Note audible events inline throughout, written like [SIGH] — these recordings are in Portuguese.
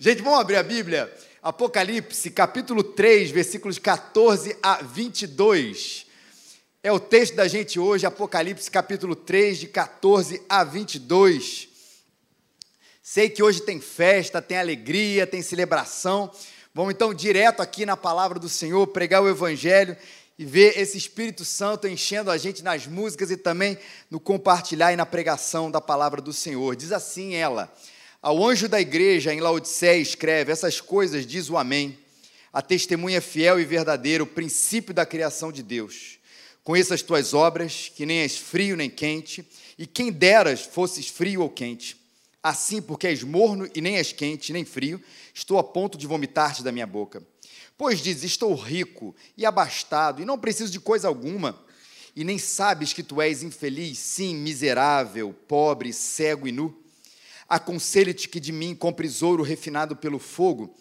Gente, vamos abrir a Bíblia? Apocalipse, capítulo 3, versículos 14 a 22. É o texto da gente hoje, Apocalipse, capítulo 3, de 14 a 22. Sei que hoje tem festa, tem alegria, tem celebração. Vamos então direto aqui na palavra do Senhor, pregar o Evangelho e ver esse Espírito Santo enchendo a gente nas músicas e também no compartilhar e na pregação da palavra do Senhor. Diz assim ela: Ao anjo da igreja em Laodiceia escreve: Essas coisas diz o Amém, a testemunha fiel e verdadeira, o princípio da criação de Deus. Conheça as tuas obras, que nem és frio nem quente, e quem deras fosses frio ou quente. Assim, porque és morno e nem és quente nem frio, estou a ponto de vomitar-te da minha boca. Pois diz: Estou rico e abastado, e não preciso de coisa alguma. E nem sabes que tu és infeliz, sim, miserável, pobre, cego e nu. Aconselho-te que de mim compres ouro refinado pelo fogo,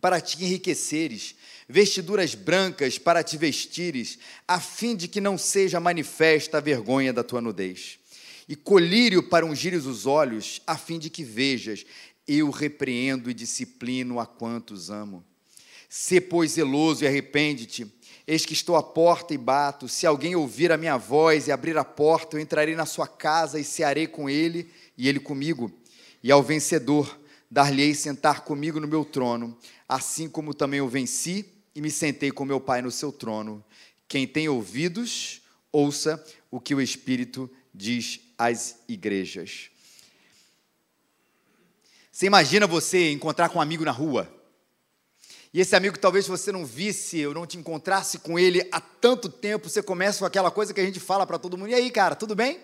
para te enriqueceres, vestiduras brancas para te vestires, a fim de que não seja manifesta a vergonha da tua nudez. E colírio para ungires os olhos, a fim de que vejas, eu repreendo e disciplino a quantos amo. Se, pois, zeloso e arrepende-te. Eis que estou à porta e bato. Se alguém ouvir a minha voz e abrir a porta, eu entrarei na sua casa e cearei com ele e ele comigo. E ao vencedor, dar-lhe-ei sentar comigo no meu trono, assim como também eu venci e me sentei com meu Pai no seu trono. Quem tem ouvidos, ouça o que o Espírito diz às igrejas. Você imagina você encontrar com um amigo na rua? E esse amigo, talvez você não visse ou não te encontrasse com ele há tanto tempo, você começa com aquela coisa que a gente fala para todo mundo: e aí, cara, tudo bem?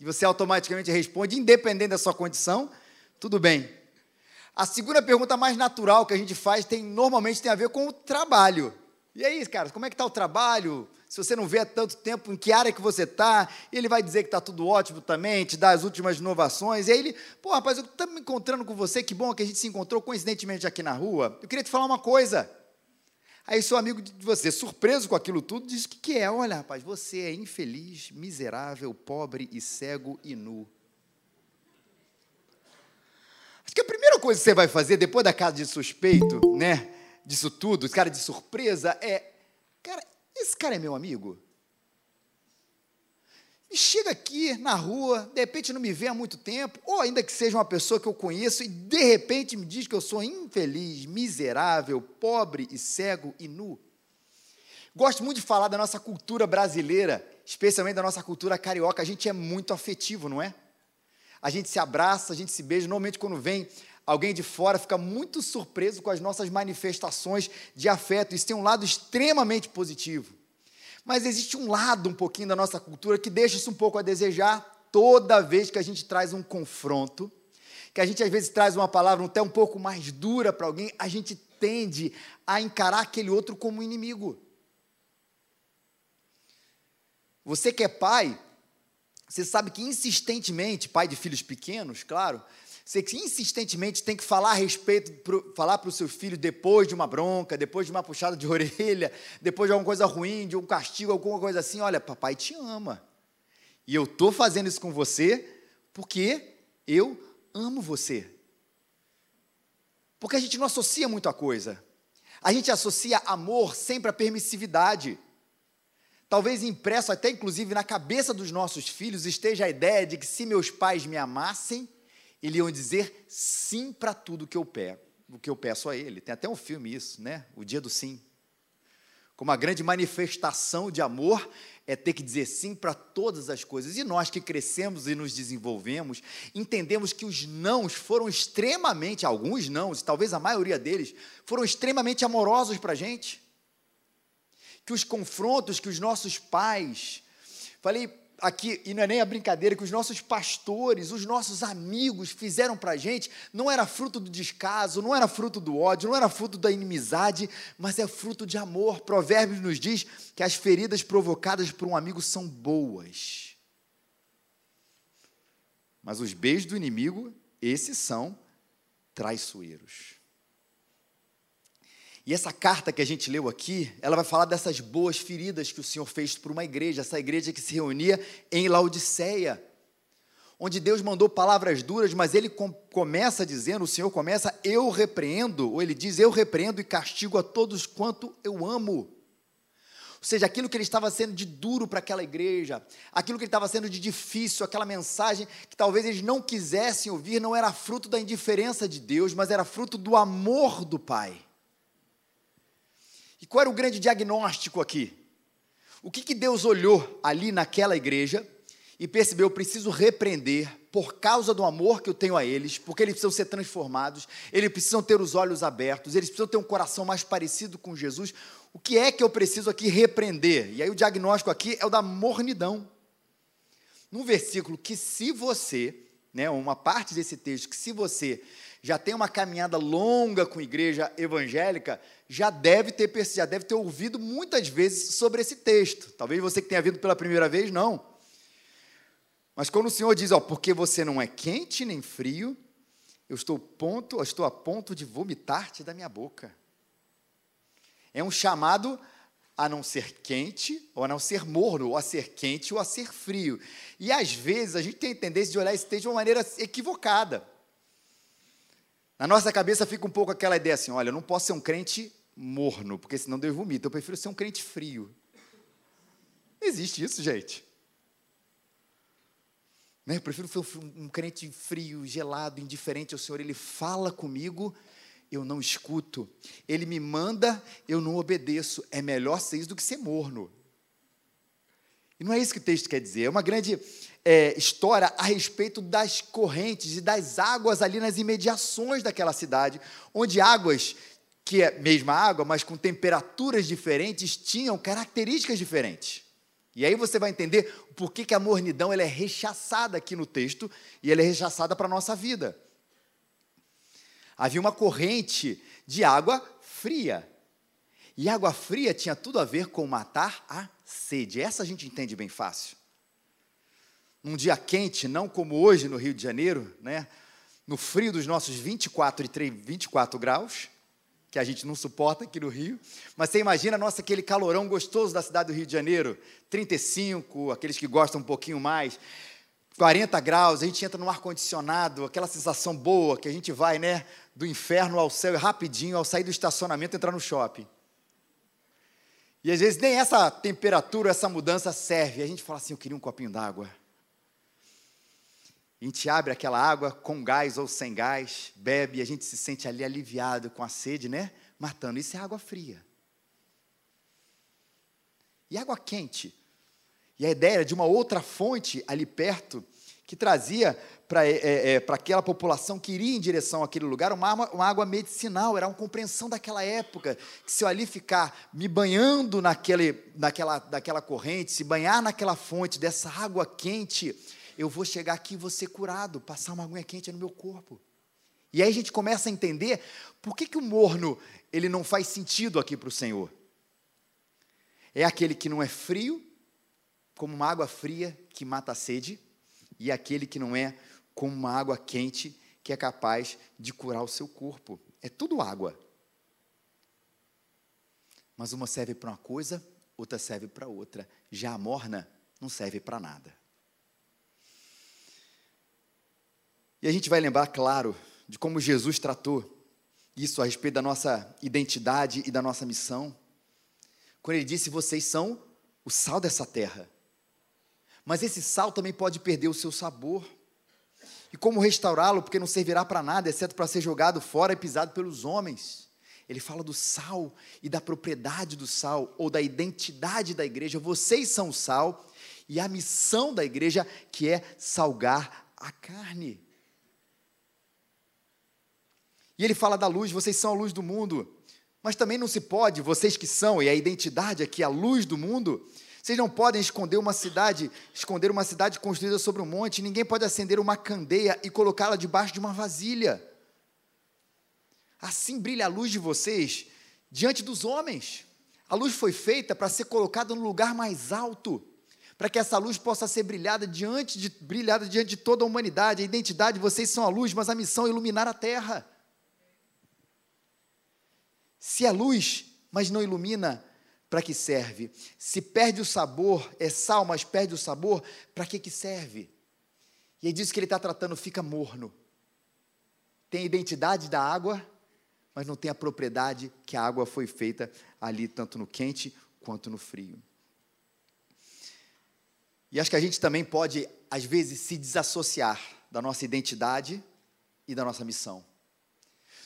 E você automaticamente responde, independente da sua condição, tudo bem. A segunda pergunta mais natural que a gente faz tem normalmente tem a ver com o trabalho. E aí, cara, como é que está o trabalho? se você não vê há tanto tempo em que área que você está, ele vai dizer que está tudo ótimo também, te dá as últimas inovações, e aí ele, pô, rapaz, eu estou me encontrando com você, que bom que a gente se encontrou coincidentemente aqui na rua, eu queria te falar uma coisa. Aí seu amigo de você, surpreso com aquilo tudo, diz: o que, que é? Olha, rapaz, você é infeliz, miserável, pobre e cego e nu. Acho que a primeira coisa que você vai fazer depois da casa de suspeito, né, disso tudo, esse cara de surpresa, é, cara, esse cara é meu amigo? E chega aqui na rua, de repente não me vê há muito tempo, ou ainda que seja uma pessoa que eu conheço, e de repente me diz que eu sou infeliz, miserável, pobre e cego e nu. Gosto muito de falar da nossa cultura brasileira, especialmente da nossa cultura carioca. A gente é muito afetivo, não é? A gente se abraça, a gente se beija. Normalmente, quando vem alguém de fora fica muito surpreso com as nossas manifestações de afeto. Isso tem um lado extremamente positivo. Mas existe um lado um pouquinho da nossa cultura que deixa isso um pouco a desejar toda vez que a gente traz um confronto, que a gente às vezes traz uma palavra até um pouco mais dura para alguém, a gente tende a encarar aquele outro como inimigo. Você que é pai, você sabe que insistentemente, pai de filhos pequenos, claro, você insistentemente tem que falar a respeito, pro, falar para o seu filho depois de uma bronca, depois de uma puxada de [LAUGHS] orelha, depois de alguma coisa ruim, de um castigo, alguma coisa assim. Olha, papai te ama. E eu estou fazendo isso com você porque eu amo você. Porque a gente não associa muito a coisa. A gente associa amor sempre à permissividade. Talvez impresso até inclusive na cabeça dos nossos filhos esteja a ideia de que se meus pais me amassem, eles iam dizer sim para tudo que eu o que eu peço a ele. Tem até um filme isso, né? O dia do sim. Como a grande manifestação de amor é ter que dizer sim para todas as coisas. E nós que crescemos e nos desenvolvemos, entendemos que os nãos foram extremamente, alguns nãos, talvez a maioria deles, foram extremamente amorosos para a gente. Que os confrontos que os nossos pais, falei, aqui, e não é nem a brincadeira, que os nossos pastores, os nossos amigos fizeram para a gente, não era fruto do descaso, não era fruto do ódio, não era fruto da inimizade, mas é fruto de amor. Provérbios nos diz que as feridas provocadas por um amigo são boas. Mas os beijos do inimigo, esses são traiçoeiros. E essa carta que a gente leu aqui, ela vai falar dessas boas feridas que o Senhor fez para uma igreja, essa igreja que se reunia em Laodiceia. onde Deus mandou palavras duras, mas ele com, começa dizendo, o Senhor começa, eu repreendo, ou ele diz, eu repreendo e castigo a todos quanto eu amo. Ou seja, aquilo que ele estava sendo de duro para aquela igreja, aquilo que ele estava sendo de difícil, aquela mensagem que talvez eles não quisessem ouvir, não era fruto da indiferença de Deus, mas era fruto do amor do Pai. E qual era o grande diagnóstico aqui? O que, que Deus olhou ali naquela igreja e percebeu: eu preciso repreender por causa do amor que eu tenho a eles, porque eles precisam ser transformados, eles precisam ter os olhos abertos, eles precisam ter um coração mais parecido com Jesus. O que é que eu preciso aqui repreender? E aí o diagnóstico aqui é o da mornidão. Num versículo que, se você, né, uma parte desse texto, que se você já tem uma caminhada longa com igreja evangélica, já deve ter já deve ter ouvido muitas vezes sobre esse texto. Talvez você que tenha vindo pela primeira vez, não. Mas quando o Senhor diz, ó, porque você não é quente nem frio, eu estou, ponto, eu estou a ponto de vomitar-te da minha boca. É um chamado a não ser quente, ou a não ser morno, ou a ser quente, ou a ser frio. E às vezes a gente tem tendência de olhar esse texto de uma maneira equivocada. Na nossa cabeça fica um pouco aquela ideia assim: olha, eu não posso ser um crente morno, porque senão Deus vomita. Eu prefiro ser um crente frio. Existe isso, gente. Né? Eu prefiro ser um crente frio, gelado, indiferente ao Senhor. Ele fala comigo, eu não escuto. Ele me manda, eu não obedeço. É melhor ser isso do que ser morno. E não é isso que o texto quer dizer. É uma grande é, história a respeito das correntes e das águas ali nas imediações daquela cidade, onde águas que é mesma água, mas com temperaturas diferentes, tinham características diferentes. E aí você vai entender por que, que a mornidão ela é rechaçada aqui no texto e ela é rechaçada para a nossa vida. Havia uma corrente de água fria. E água fria tinha tudo a ver com matar a sede. Essa a gente entende bem fácil. Num dia quente, não como hoje no Rio de Janeiro, né? no frio dos nossos 24 e 3, 24 graus, que a gente não suporta aqui no Rio. Mas você imagina, nossa, aquele calorão gostoso da cidade do Rio de Janeiro, 35, aqueles que gostam um pouquinho mais, 40 graus, a gente entra no ar-condicionado, aquela sensação boa que a gente vai, né, do inferno ao céu rapidinho, ao sair do estacionamento, entrar no shopping. E às vezes nem essa temperatura, essa mudança serve. A gente fala assim: eu queria um copinho d'água. A gente abre aquela água com gás ou sem gás, bebe e a gente se sente ali aliviado com a sede, né? Matando. Isso é água fria. E água quente? E a ideia era de uma outra fonte ali perto que trazia para é, é, é aquela população que iria em direção àquele lugar uma, uma, água medicinal, era uma compreensão daquela época, que se eu ali ficar me banhando naquele, naquela, naquela corrente, se banhar naquela fonte dessa água quente, eu vou chegar aqui e vou ser curado, passar uma aguinha quente no meu corpo. E aí a gente começa a entender por que, que o morno ele não faz sentido aqui para o Senhor. É aquele que não é frio, como uma água fria que mata a sede, e aquele que não é como uma água quente que é capaz de curar o seu corpo. É tudo água. Mas uma serve para uma coisa, outra serve para outra. Já a morna não serve para nada. E a gente vai lembrar, claro, de como Jesus tratou isso a respeito da nossa identidade e da nossa missão. Quando ele disse: Vocês são o sal dessa terra. Mas esse sal também pode perder o seu sabor. E como restaurá-lo? Porque não servirá para nada, exceto para ser jogado fora e pisado pelos homens. Ele fala do sal e da propriedade do sal, ou da identidade da igreja. Vocês são o sal, e a missão da igreja, que é salgar a carne. E ele fala da luz, vocês são a luz do mundo. Mas também não se pode, vocês que são, e a identidade aqui, a luz do mundo, vocês não podem esconder uma cidade, esconder uma cidade construída sobre um monte, ninguém pode acender uma candeia e colocá-la debaixo de uma vasilha. Assim brilha a luz de vocês diante dos homens. A luz foi feita para ser colocada no lugar mais alto, para que essa luz possa ser brilhada diante de, brilhada diante de toda a humanidade. A identidade, vocês são a luz, mas a missão é iluminar a terra. Se é luz, mas não ilumina, para que serve? Se perde o sabor, é sal, mas perde o sabor, para que, que serve? E aí disso que ele está tratando fica morno. Tem a identidade da água, mas não tem a propriedade que a água foi feita ali, tanto no quente quanto no frio. E acho que a gente também pode, às vezes, se desassociar da nossa identidade e da nossa missão.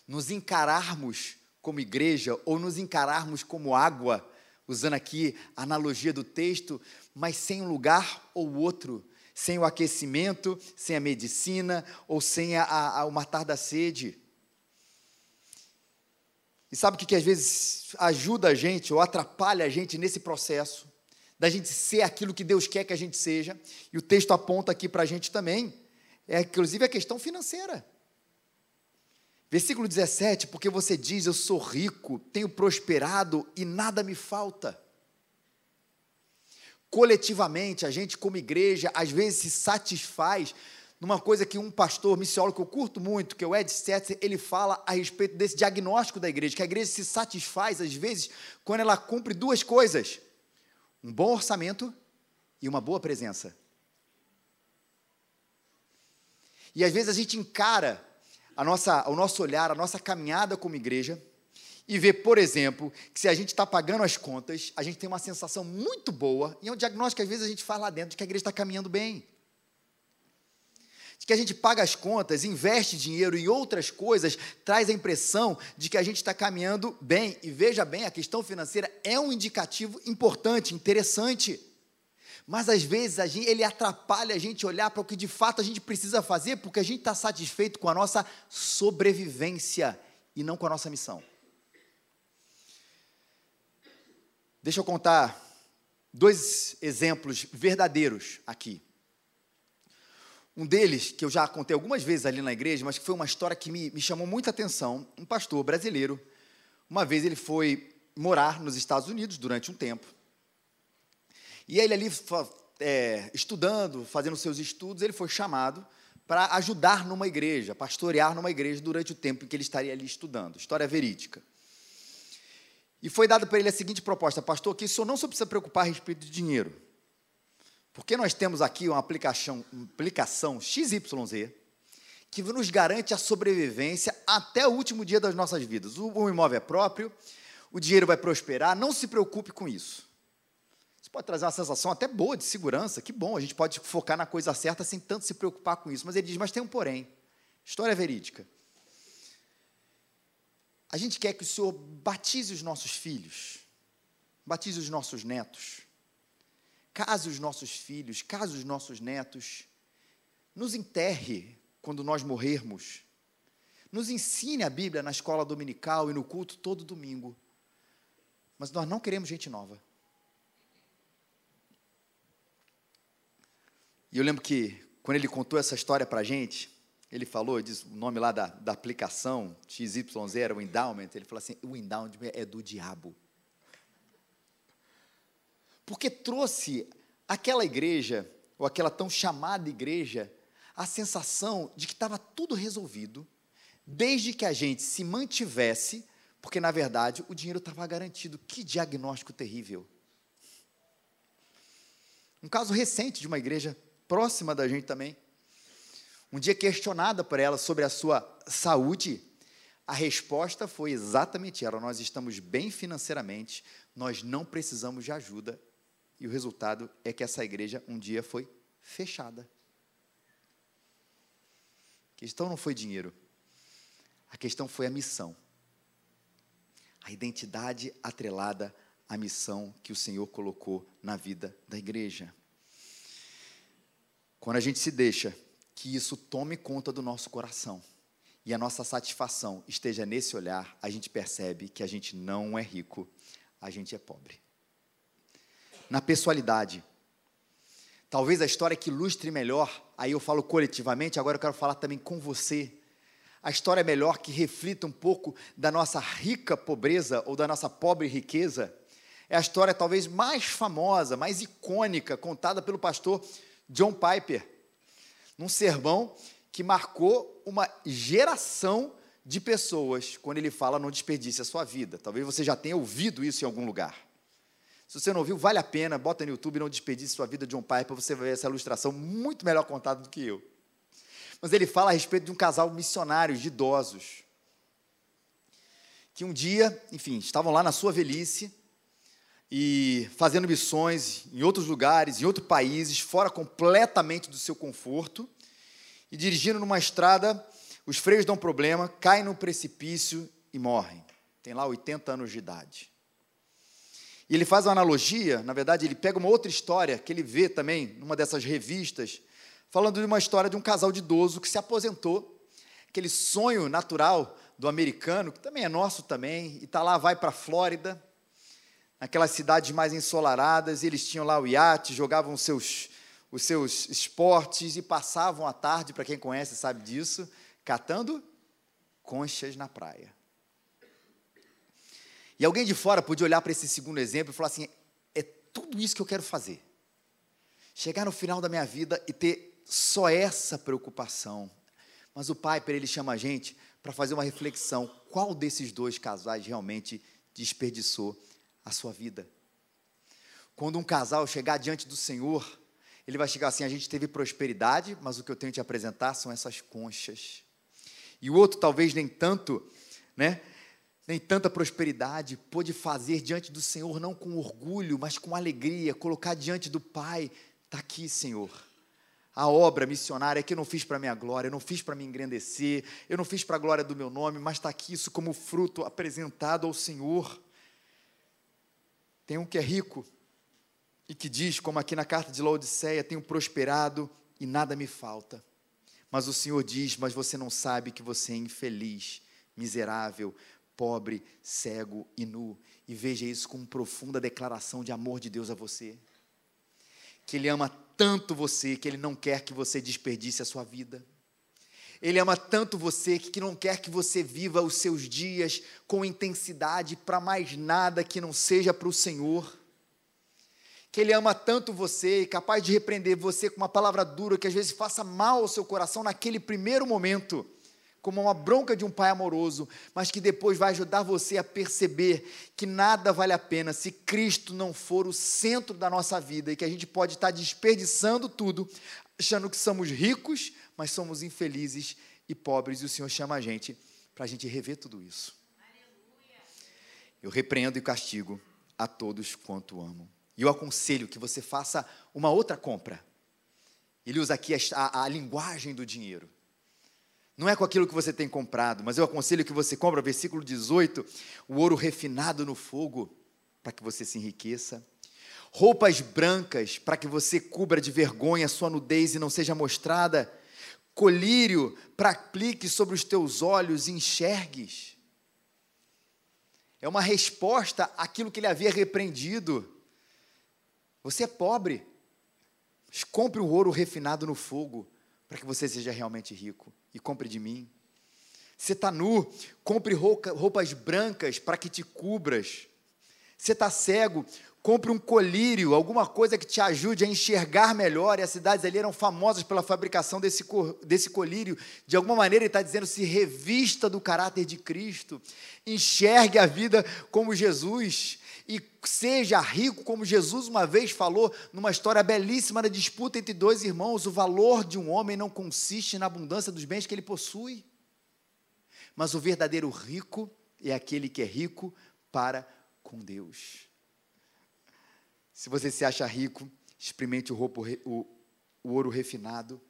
Nos encararmos como igreja ou nos encararmos como água, usando aqui a analogia do texto, mas sem um lugar ou outro, sem o aquecimento, sem a medicina ou sem a, a, o matar da sede. E sabe o que, que às vezes ajuda a gente ou atrapalha a gente nesse processo? Da gente ser aquilo que Deus quer que a gente seja, e o texto aponta aqui para a gente também, é inclusive a questão financeira. Versículo 17: Porque você diz, Eu sou rico, tenho prosperado e nada me falta. Coletivamente, a gente, como igreja, às vezes se satisfaz numa coisa que um pastor missiólogo que eu curto muito, que é o Ed Stetzer, ele fala a respeito desse diagnóstico da igreja, que a igreja se satisfaz, às vezes, quando ela cumpre duas coisas: um bom orçamento e uma boa presença. E às vezes a gente encara a nossa, o nosso olhar, a nossa caminhada como igreja, e vê, por exemplo, que se a gente está pagando as contas, a gente tem uma sensação muito boa, e é um diagnóstico que às vezes a gente faz lá dentro de que a igreja está caminhando bem de que a gente paga as contas, investe dinheiro em outras coisas, traz a impressão de que a gente está caminhando bem. E veja bem, a questão financeira é um indicativo importante, interessante. Mas às vezes a gente, ele atrapalha a gente olhar para o que de fato a gente precisa fazer, porque a gente está satisfeito com a nossa sobrevivência e não com a nossa missão. Deixa eu contar dois exemplos verdadeiros aqui. Um deles, que eu já contei algumas vezes ali na igreja, mas que foi uma história que me, me chamou muita atenção, um pastor brasileiro. Uma vez ele foi morar nos Estados Unidos durante um tempo. E ele ali, é, estudando, fazendo seus estudos, ele foi chamado para ajudar numa igreja, pastorear numa igreja durante o tempo em que ele estaria ali estudando. História verídica. E foi dado para ele a seguinte proposta: Pastor, que o senhor não só precisa preocupar a respeito de dinheiro. Porque nós temos aqui uma aplicação, aplicação XYZ que nos garante a sobrevivência até o último dia das nossas vidas. O, o imóvel é próprio, o dinheiro vai prosperar, não se preocupe com. Isso pode trazer uma sensação até boa de segurança, que bom, a gente pode focar na coisa certa sem tanto se preocupar com isso. Mas ele diz: mas tem um porém. História verídica. A gente quer que o Senhor batize os nossos filhos, batize os nossos netos case os nossos filhos, case os nossos netos, nos enterre quando nós morrermos, nos ensine a Bíblia na escola dominical e no culto todo domingo. Mas nós não queremos gente nova. E eu lembro que, quando ele contou essa história para a gente, ele falou, diz o nome lá da, da aplicação, XYZ, era o endowment, ele falou assim, o endowment é do diabo porque trouxe àquela igreja, ou aquela tão chamada igreja, a sensação de que estava tudo resolvido, desde que a gente se mantivesse, porque na verdade o dinheiro estava garantido. Que diagnóstico terrível. Um caso recente de uma igreja próxima da gente também. Um dia questionada por ela sobre a sua saúde, a resposta foi exatamente ela: nós estamos bem financeiramente, nós não precisamos de ajuda e o resultado é que essa igreja um dia foi fechada. A questão não foi dinheiro. A questão foi a missão. A identidade atrelada à missão que o Senhor colocou na vida da igreja. Quando a gente se deixa que isso tome conta do nosso coração e a nossa satisfação esteja nesse olhar, a gente percebe que a gente não é rico, a gente é pobre na pessoalidade. Talvez a história que ilustre melhor, aí eu falo coletivamente, agora eu quero falar também com você. A história é melhor que reflita um pouco da nossa rica pobreza ou da nossa pobre riqueza. É a história talvez mais famosa, mais icônica, contada pelo pastor John Piper, num sermão que marcou uma geração de pessoas quando ele fala não desperdice a sua vida. Talvez você já tenha ouvido isso em algum lugar. Se você não ouviu, vale a pena, bota no YouTube, não desperdice sua vida de um pai, para você ver essa ilustração muito melhor contada do que eu. Mas ele fala a respeito de um casal missionário de idosos. Que um dia, enfim, estavam lá na sua velhice e fazendo missões em outros lugares, em outros países, fora completamente do seu conforto, e dirigindo numa estrada, os freios dão problema, caem no precipício e morrem. Tem lá 80 anos de idade. E ele faz uma analogia, na verdade, ele pega uma outra história que ele vê também numa dessas revistas, falando de uma história de um casal de idoso que se aposentou, aquele sonho natural do americano, que também é nosso também, e está lá, vai para a Flórida, naquelas cidades mais ensolaradas, eles tinham lá o iate, jogavam os seus, os seus esportes e passavam a tarde, para quem conhece sabe disso, catando conchas na praia. E alguém de fora podia olhar para esse segundo exemplo e falar assim: é tudo isso que eu quero fazer. Chegar no final da minha vida e ter só essa preocupação. Mas o Pai, para ele chama a gente para fazer uma reflexão: qual desses dois casais realmente desperdiçou a sua vida? Quando um casal chegar diante do Senhor, ele vai chegar assim: a gente teve prosperidade, mas o que eu tenho te apresentar são essas conchas. E o outro, talvez nem tanto, né? nem tanta prosperidade, pôde fazer diante do Senhor, não com orgulho, mas com alegria, colocar diante do Pai: está aqui, Senhor. A obra missionária que eu não fiz para minha glória, eu não fiz para me engrandecer, eu não fiz para a glória do meu nome, mas está aqui isso como fruto apresentado ao Senhor. Tem um que é rico e que diz, como aqui na carta de Laodiceia: tenho prosperado e nada me falta. Mas o Senhor diz: Mas você não sabe que você é infeliz, miserável, pobre, cego e nu. E veja isso como profunda declaração de amor de Deus a você. Que Ele ama tanto você que Ele não quer que você desperdice a sua vida. Ele ama tanto você que não quer que você viva os seus dias com intensidade para mais nada que não seja para o Senhor. Que Ele ama tanto você e capaz de repreender você com uma palavra dura que às vezes faça mal ao seu coração naquele primeiro momento como uma bronca de um pai amoroso, mas que depois vai ajudar você a perceber que nada vale a pena se Cristo não for o centro da nossa vida e que a gente pode estar desperdiçando tudo, achando que somos ricos, mas somos infelizes e pobres, e o Senhor chama a gente para a gente rever tudo isso. Eu repreendo e castigo a todos quanto amo. E eu aconselho que você faça uma outra compra. Ele usa aqui a, a, a linguagem do dinheiro. Não é com aquilo que você tem comprado, mas eu aconselho que você compre, versículo 18, o ouro refinado no fogo, para que você se enriqueça. Roupas brancas, para que você cubra de vergonha a sua nudez e não seja mostrada. Colírio, para aplique sobre os teus olhos e enxergues. É uma resposta àquilo que ele havia repreendido. Você é pobre, mas compre o ouro refinado no fogo, para que você seja realmente rico e compre de mim. Você está nu, compre roupas brancas para que te cubras. Você está cego, compre um colírio, alguma coisa que te ajude a enxergar melhor. E as cidades ali eram famosas pela fabricação desse, desse colírio. De alguma maneira, ele está dizendo: se revista do caráter de Cristo, enxergue a vida como Jesus e seja rico, como Jesus uma vez falou numa história belíssima da disputa entre dois irmãos: o valor de um homem não consiste na abundância dos bens que ele possui, mas o verdadeiro rico é aquele que é rico para com Deus. Se você se acha rico, experimente o, roupa, o, o ouro refinado.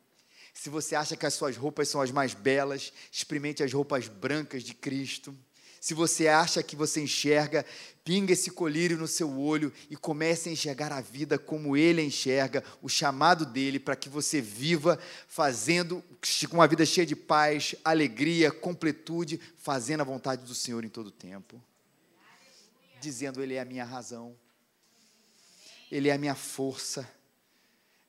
Se você acha que as suas roupas são as mais belas, experimente as roupas brancas de Cristo. Se você acha que você enxerga, pinga esse colírio no seu olho e comece a enxergar a vida como ele enxerga, o chamado dele, para que você viva fazendo com uma vida cheia de paz, alegria, completude, fazendo a vontade do Senhor em todo o tempo. Dizendo: Ele é a minha razão, Ele é a minha força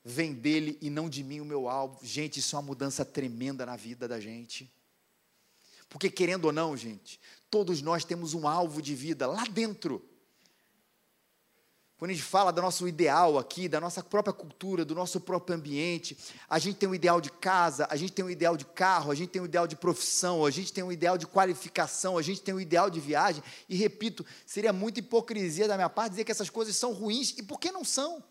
vem dele e não de mim o meu alvo. Gente, isso é uma mudança tremenda na vida da gente. Porque, querendo ou não, gente, todos nós temos um alvo de vida lá dentro. Quando a gente fala do nosso ideal aqui, da nossa própria cultura, do nosso próprio ambiente, a gente tem um ideal de casa, a gente tem um ideal de carro, a gente tem um ideal de profissão, a gente tem um ideal de qualificação, a gente tem um ideal de viagem. E repito, seria muita hipocrisia da minha parte dizer que essas coisas são ruins, e por que não são?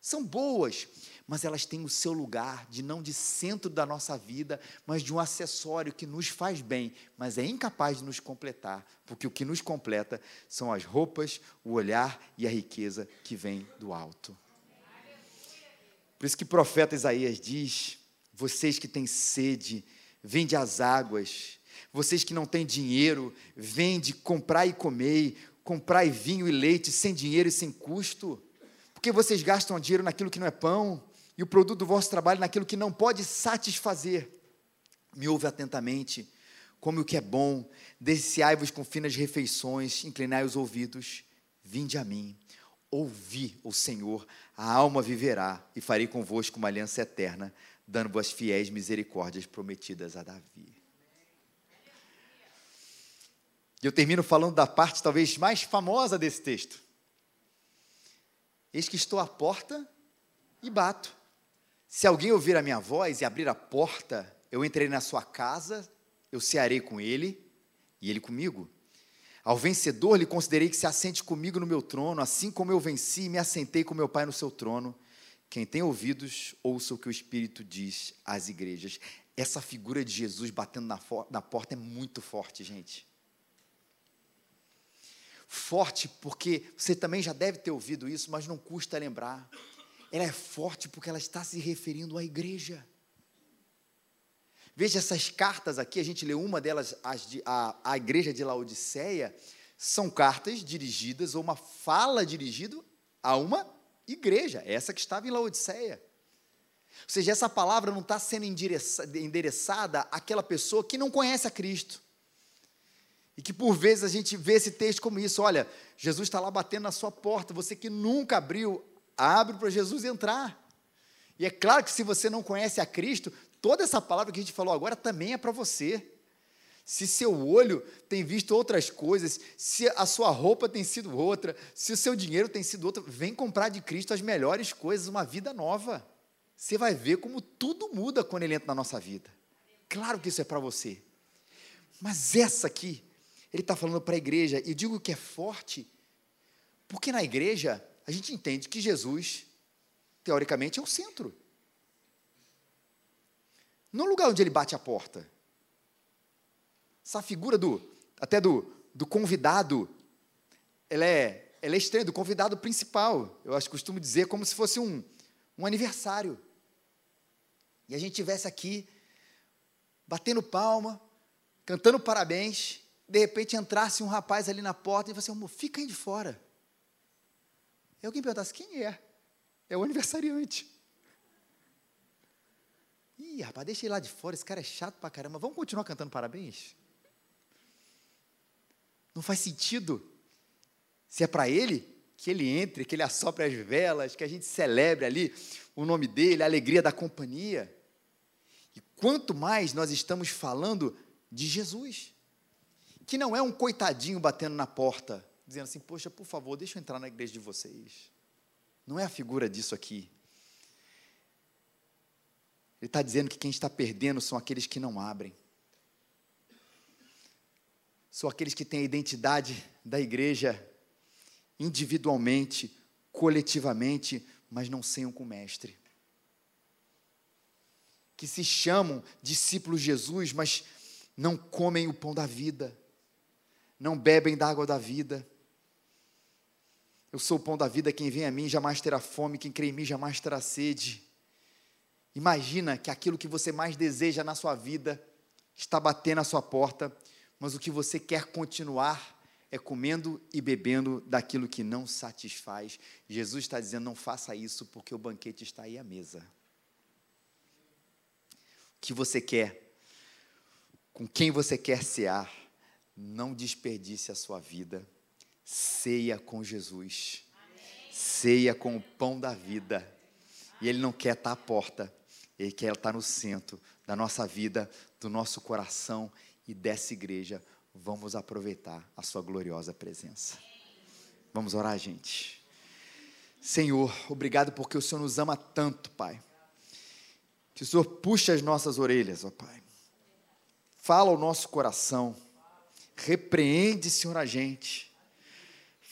São boas, mas elas têm o seu lugar de não de centro da nossa vida, mas de um acessório que nos faz bem, mas é incapaz de nos completar, porque o que nos completa são as roupas, o olhar e a riqueza que vem do alto. Por isso que o profeta Isaías diz: vocês que têm sede, vende as águas, vocês que não têm dinheiro, vende, comprar e comer, comprar vinho e leite sem dinheiro e sem custo. Porque vocês gastam dinheiro naquilo que não é pão e o produto do vosso trabalho naquilo que não pode satisfazer. Me ouve atentamente, come o que é bom, deliciai-vos com finas refeições, inclinai os ouvidos, vinde a mim. Ouvi o Senhor, a alma viverá, e farei convosco uma aliança eterna, dando-vos fiéis misericórdias prometidas a Davi. E eu termino falando da parte talvez mais famosa desse texto. Eis que estou à porta e bato. Se alguém ouvir a minha voz e abrir a porta, eu entrei na sua casa, eu cearei com ele e ele comigo. Ao vencedor lhe considerei que se assente comigo no meu trono, assim como eu venci e me assentei com meu Pai no seu trono. Quem tem ouvidos, ouça o que o Espírito diz às igrejas. Essa figura de Jesus batendo na, na porta é muito forte, gente forte porque você também já deve ter ouvido isso, mas não custa lembrar. Ela é forte porque ela está se referindo à igreja. Veja essas cartas aqui, a gente lê uma delas, a, a igreja de Laodiceia, são cartas dirigidas, ou uma fala dirigida a uma igreja, essa que estava em Laodiceia. Ou seja, essa palavra não está sendo endereçada àquela pessoa que não conhece a Cristo. E que por vezes a gente vê esse texto como isso: olha, Jesus está lá batendo na sua porta, você que nunca abriu, abre para Jesus entrar. E é claro que se você não conhece a Cristo, toda essa palavra que a gente falou agora também é para você. Se seu olho tem visto outras coisas, se a sua roupa tem sido outra, se o seu dinheiro tem sido outro, vem comprar de Cristo as melhores coisas, uma vida nova. Você vai ver como tudo muda quando ele entra na nossa vida. Claro que isso é para você. Mas essa aqui ele está falando para a igreja, e eu digo que é forte, porque na igreja a gente entende que Jesus, teoricamente, é o centro. No lugar onde ele bate a porta. Essa figura do, até do, do convidado, ela é, ela é estranha, do convidado principal. Eu acho costumo dizer como se fosse um, um aniversário. E a gente tivesse aqui, batendo palma, cantando parabéns, de repente entrasse um rapaz ali na porta e você, assim, fica aí de fora. E alguém perguntasse, quem é? É o aniversariante. Ih, rapaz, deixa ele lá de fora, esse cara é chato pra caramba. Vamos continuar cantando parabéns? Não faz sentido. Se é para ele, que ele entre, que ele assopre as velas, que a gente celebre ali o nome dele, a alegria da companhia. E quanto mais nós estamos falando de Jesus que não é um coitadinho batendo na porta, dizendo assim: Poxa, por favor, deixa eu entrar na igreja de vocês. Não é a figura disso aqui. Ele está dizendo que quem está perdendo são aqueles que não abrem. São aqueles que têm a identidade da igreja individualmente, coletivamente, mas não seiam com o Mestre. Que se chamam discípulos de Jesus, mas não comem o pão da vida não bebem da água da vida. Eu sou o pão da vida, quem vem a mim jamais terá fome, quem crê em mim jamais terá sede. Imagina que aquilo que você mais deseja na sua vida está batendo à sua porta, mas o que você quer continuar é comendo e bebendo daquilo que não satisfaz. Jesus está dizendo: não faça isso, porque o banquete está aí à mesa. O que você quer? Com quem você quer cear? Não desperdice a sua vida. Ceia com Jesus. Ceia com o pão da vida. E Ele não quer estar à porta, Ele quer estar no centro da nossa vida, do nosso coração e dessa igreja. Vamos aproveitar a Sua gloriosa presença. Vamos orar, gente. Senhor, obrigado porque o Senhor nos ama tanto, Pai. Que o Senhor puxe as nossas orelhas, ó Pai. Fala ao nosso coração. Repreende, Senhor, a gente.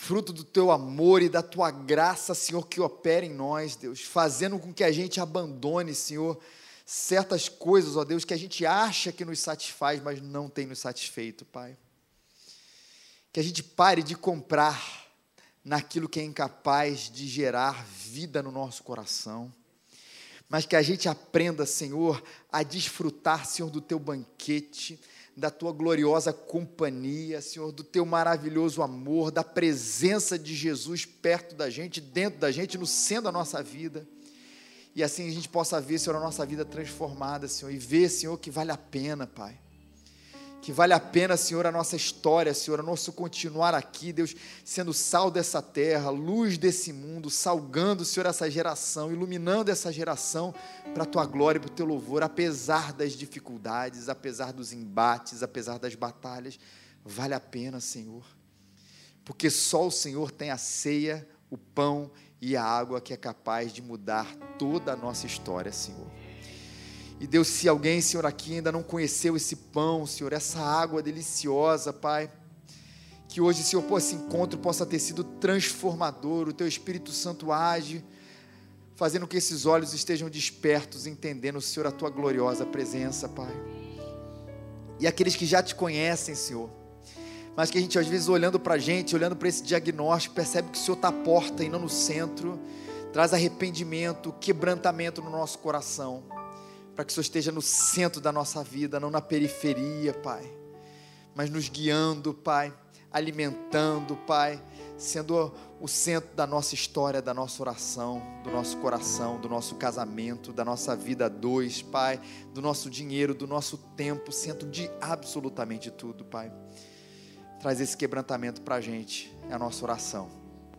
Fruto do teu amor e da tua graça, Senhor, que opera em nós, Deus, fazendo com que a gente abandone, Senhor, certas coisas, ó Deus, que a gente acha que nos satisfaz, mas não tem nos satisfeito, Pai. Que a gente pare de comprar naquilo que é incapaz de gerar vida no nosso coração, mas que a gente aprenda, Senhor, a desfrutar, Senhor, do teu banquete, da tua gloriosa companhia, Senhor, do teu maravilhoso amor, da presença de Jesus perto da gente, dentro da gente, no centro da nossa vida. E assim a gente possa ver, Senhor, a nossa vida transformada, Senhor, e ver, Senhor, que vale a pena, Pai. Que vale a pena, Senhor, a nossa história, Senhor, o nosso continuar aqui, Deus, sendo sal dessa terra, luz desse mundo, salgando, Senhor, essa geração, iluminando essa geração para a tua glória e para o teu louvor, apesar das dificuldades, apesar dos embates, apesar das batalhas. Vale a pena, Senhor, porque só o Senhor tem a ceia, o pão e a água que é capaz de mudar toda a nossa história, Senhor. E Deus, se alguém, Senhor, aqui ainda não conheceu esse pão, Senhor, essa água deliciosa, Pai, que hoje, Senhor, por esse encontro possa ter sido transformador, o Teu Espírito Santo age, fazendo que esses olhos estejam despertos, entendendo, Senhor, a Tua gloriosa presença, Pai. E aqueles que já te conhecem, Senhor, mas que a gente, às vezes, olhando para a gente, olhando para esse diagnóstico, percebe que o Senhor está à porta e não no centro, traz arrependimento, quebrantamento no nosso coração, para que o Senhor esteja no centro da nossa vida, não na periferia, Pai, mas nos guiando, Pai, alimentando, Pai, sendo o centro da nossa história, da nossa oração, do nosso coração, do nosso casamento, da nossa vida dois, Pai, do nosso dinheiro, do nosso tempo, centro de absolutamente tudo, Pai traz esse quebrantamento para a gente. É a nossa oração.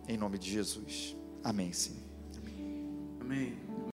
Em nome de Jesus. Amém, Senhor. Amém.